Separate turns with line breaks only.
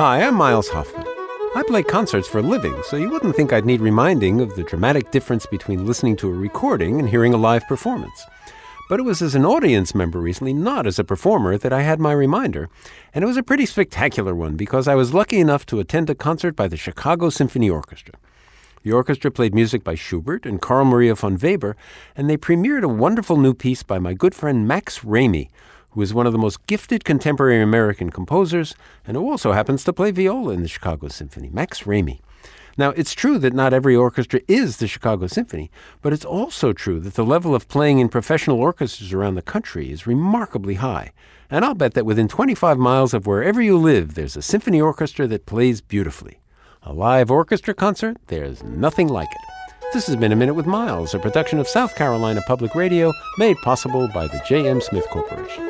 Hi, I'm Miles Hoffman. I play concerts for a living, so you wouldn't think I'd need reminding of the dramatic difference between listening to a recording and hearing a live performance. But it was as an audience member recently, not as a performer, that I had my reminder. And it was a pretty spectacular one because I was lucky enough to attend a concert by the Chicago Symphony Orchestra. The orchestra played music by Schubert and Carl Maria von Weber, and they premiered a wonderful new piece by my good friend Max Raimi, who is one of the most gifted contemporary American composers and who also happens to play viola in the Chicago Symphony. Max Raimi. Now, it's true that not every orchestra is the Chicago Symphony, but it's also true that the level of playing in professional orchestras around the country is remarkably high. And I'll bet that within 25 miles of wherever you live, there's a symphony orchestra that plays beautifully. A live orchestra concert, there's nothing like it. This has been A Minute with Miles, a production of South Carolina Public Radio, made possible by the J.M. Smith Corporation.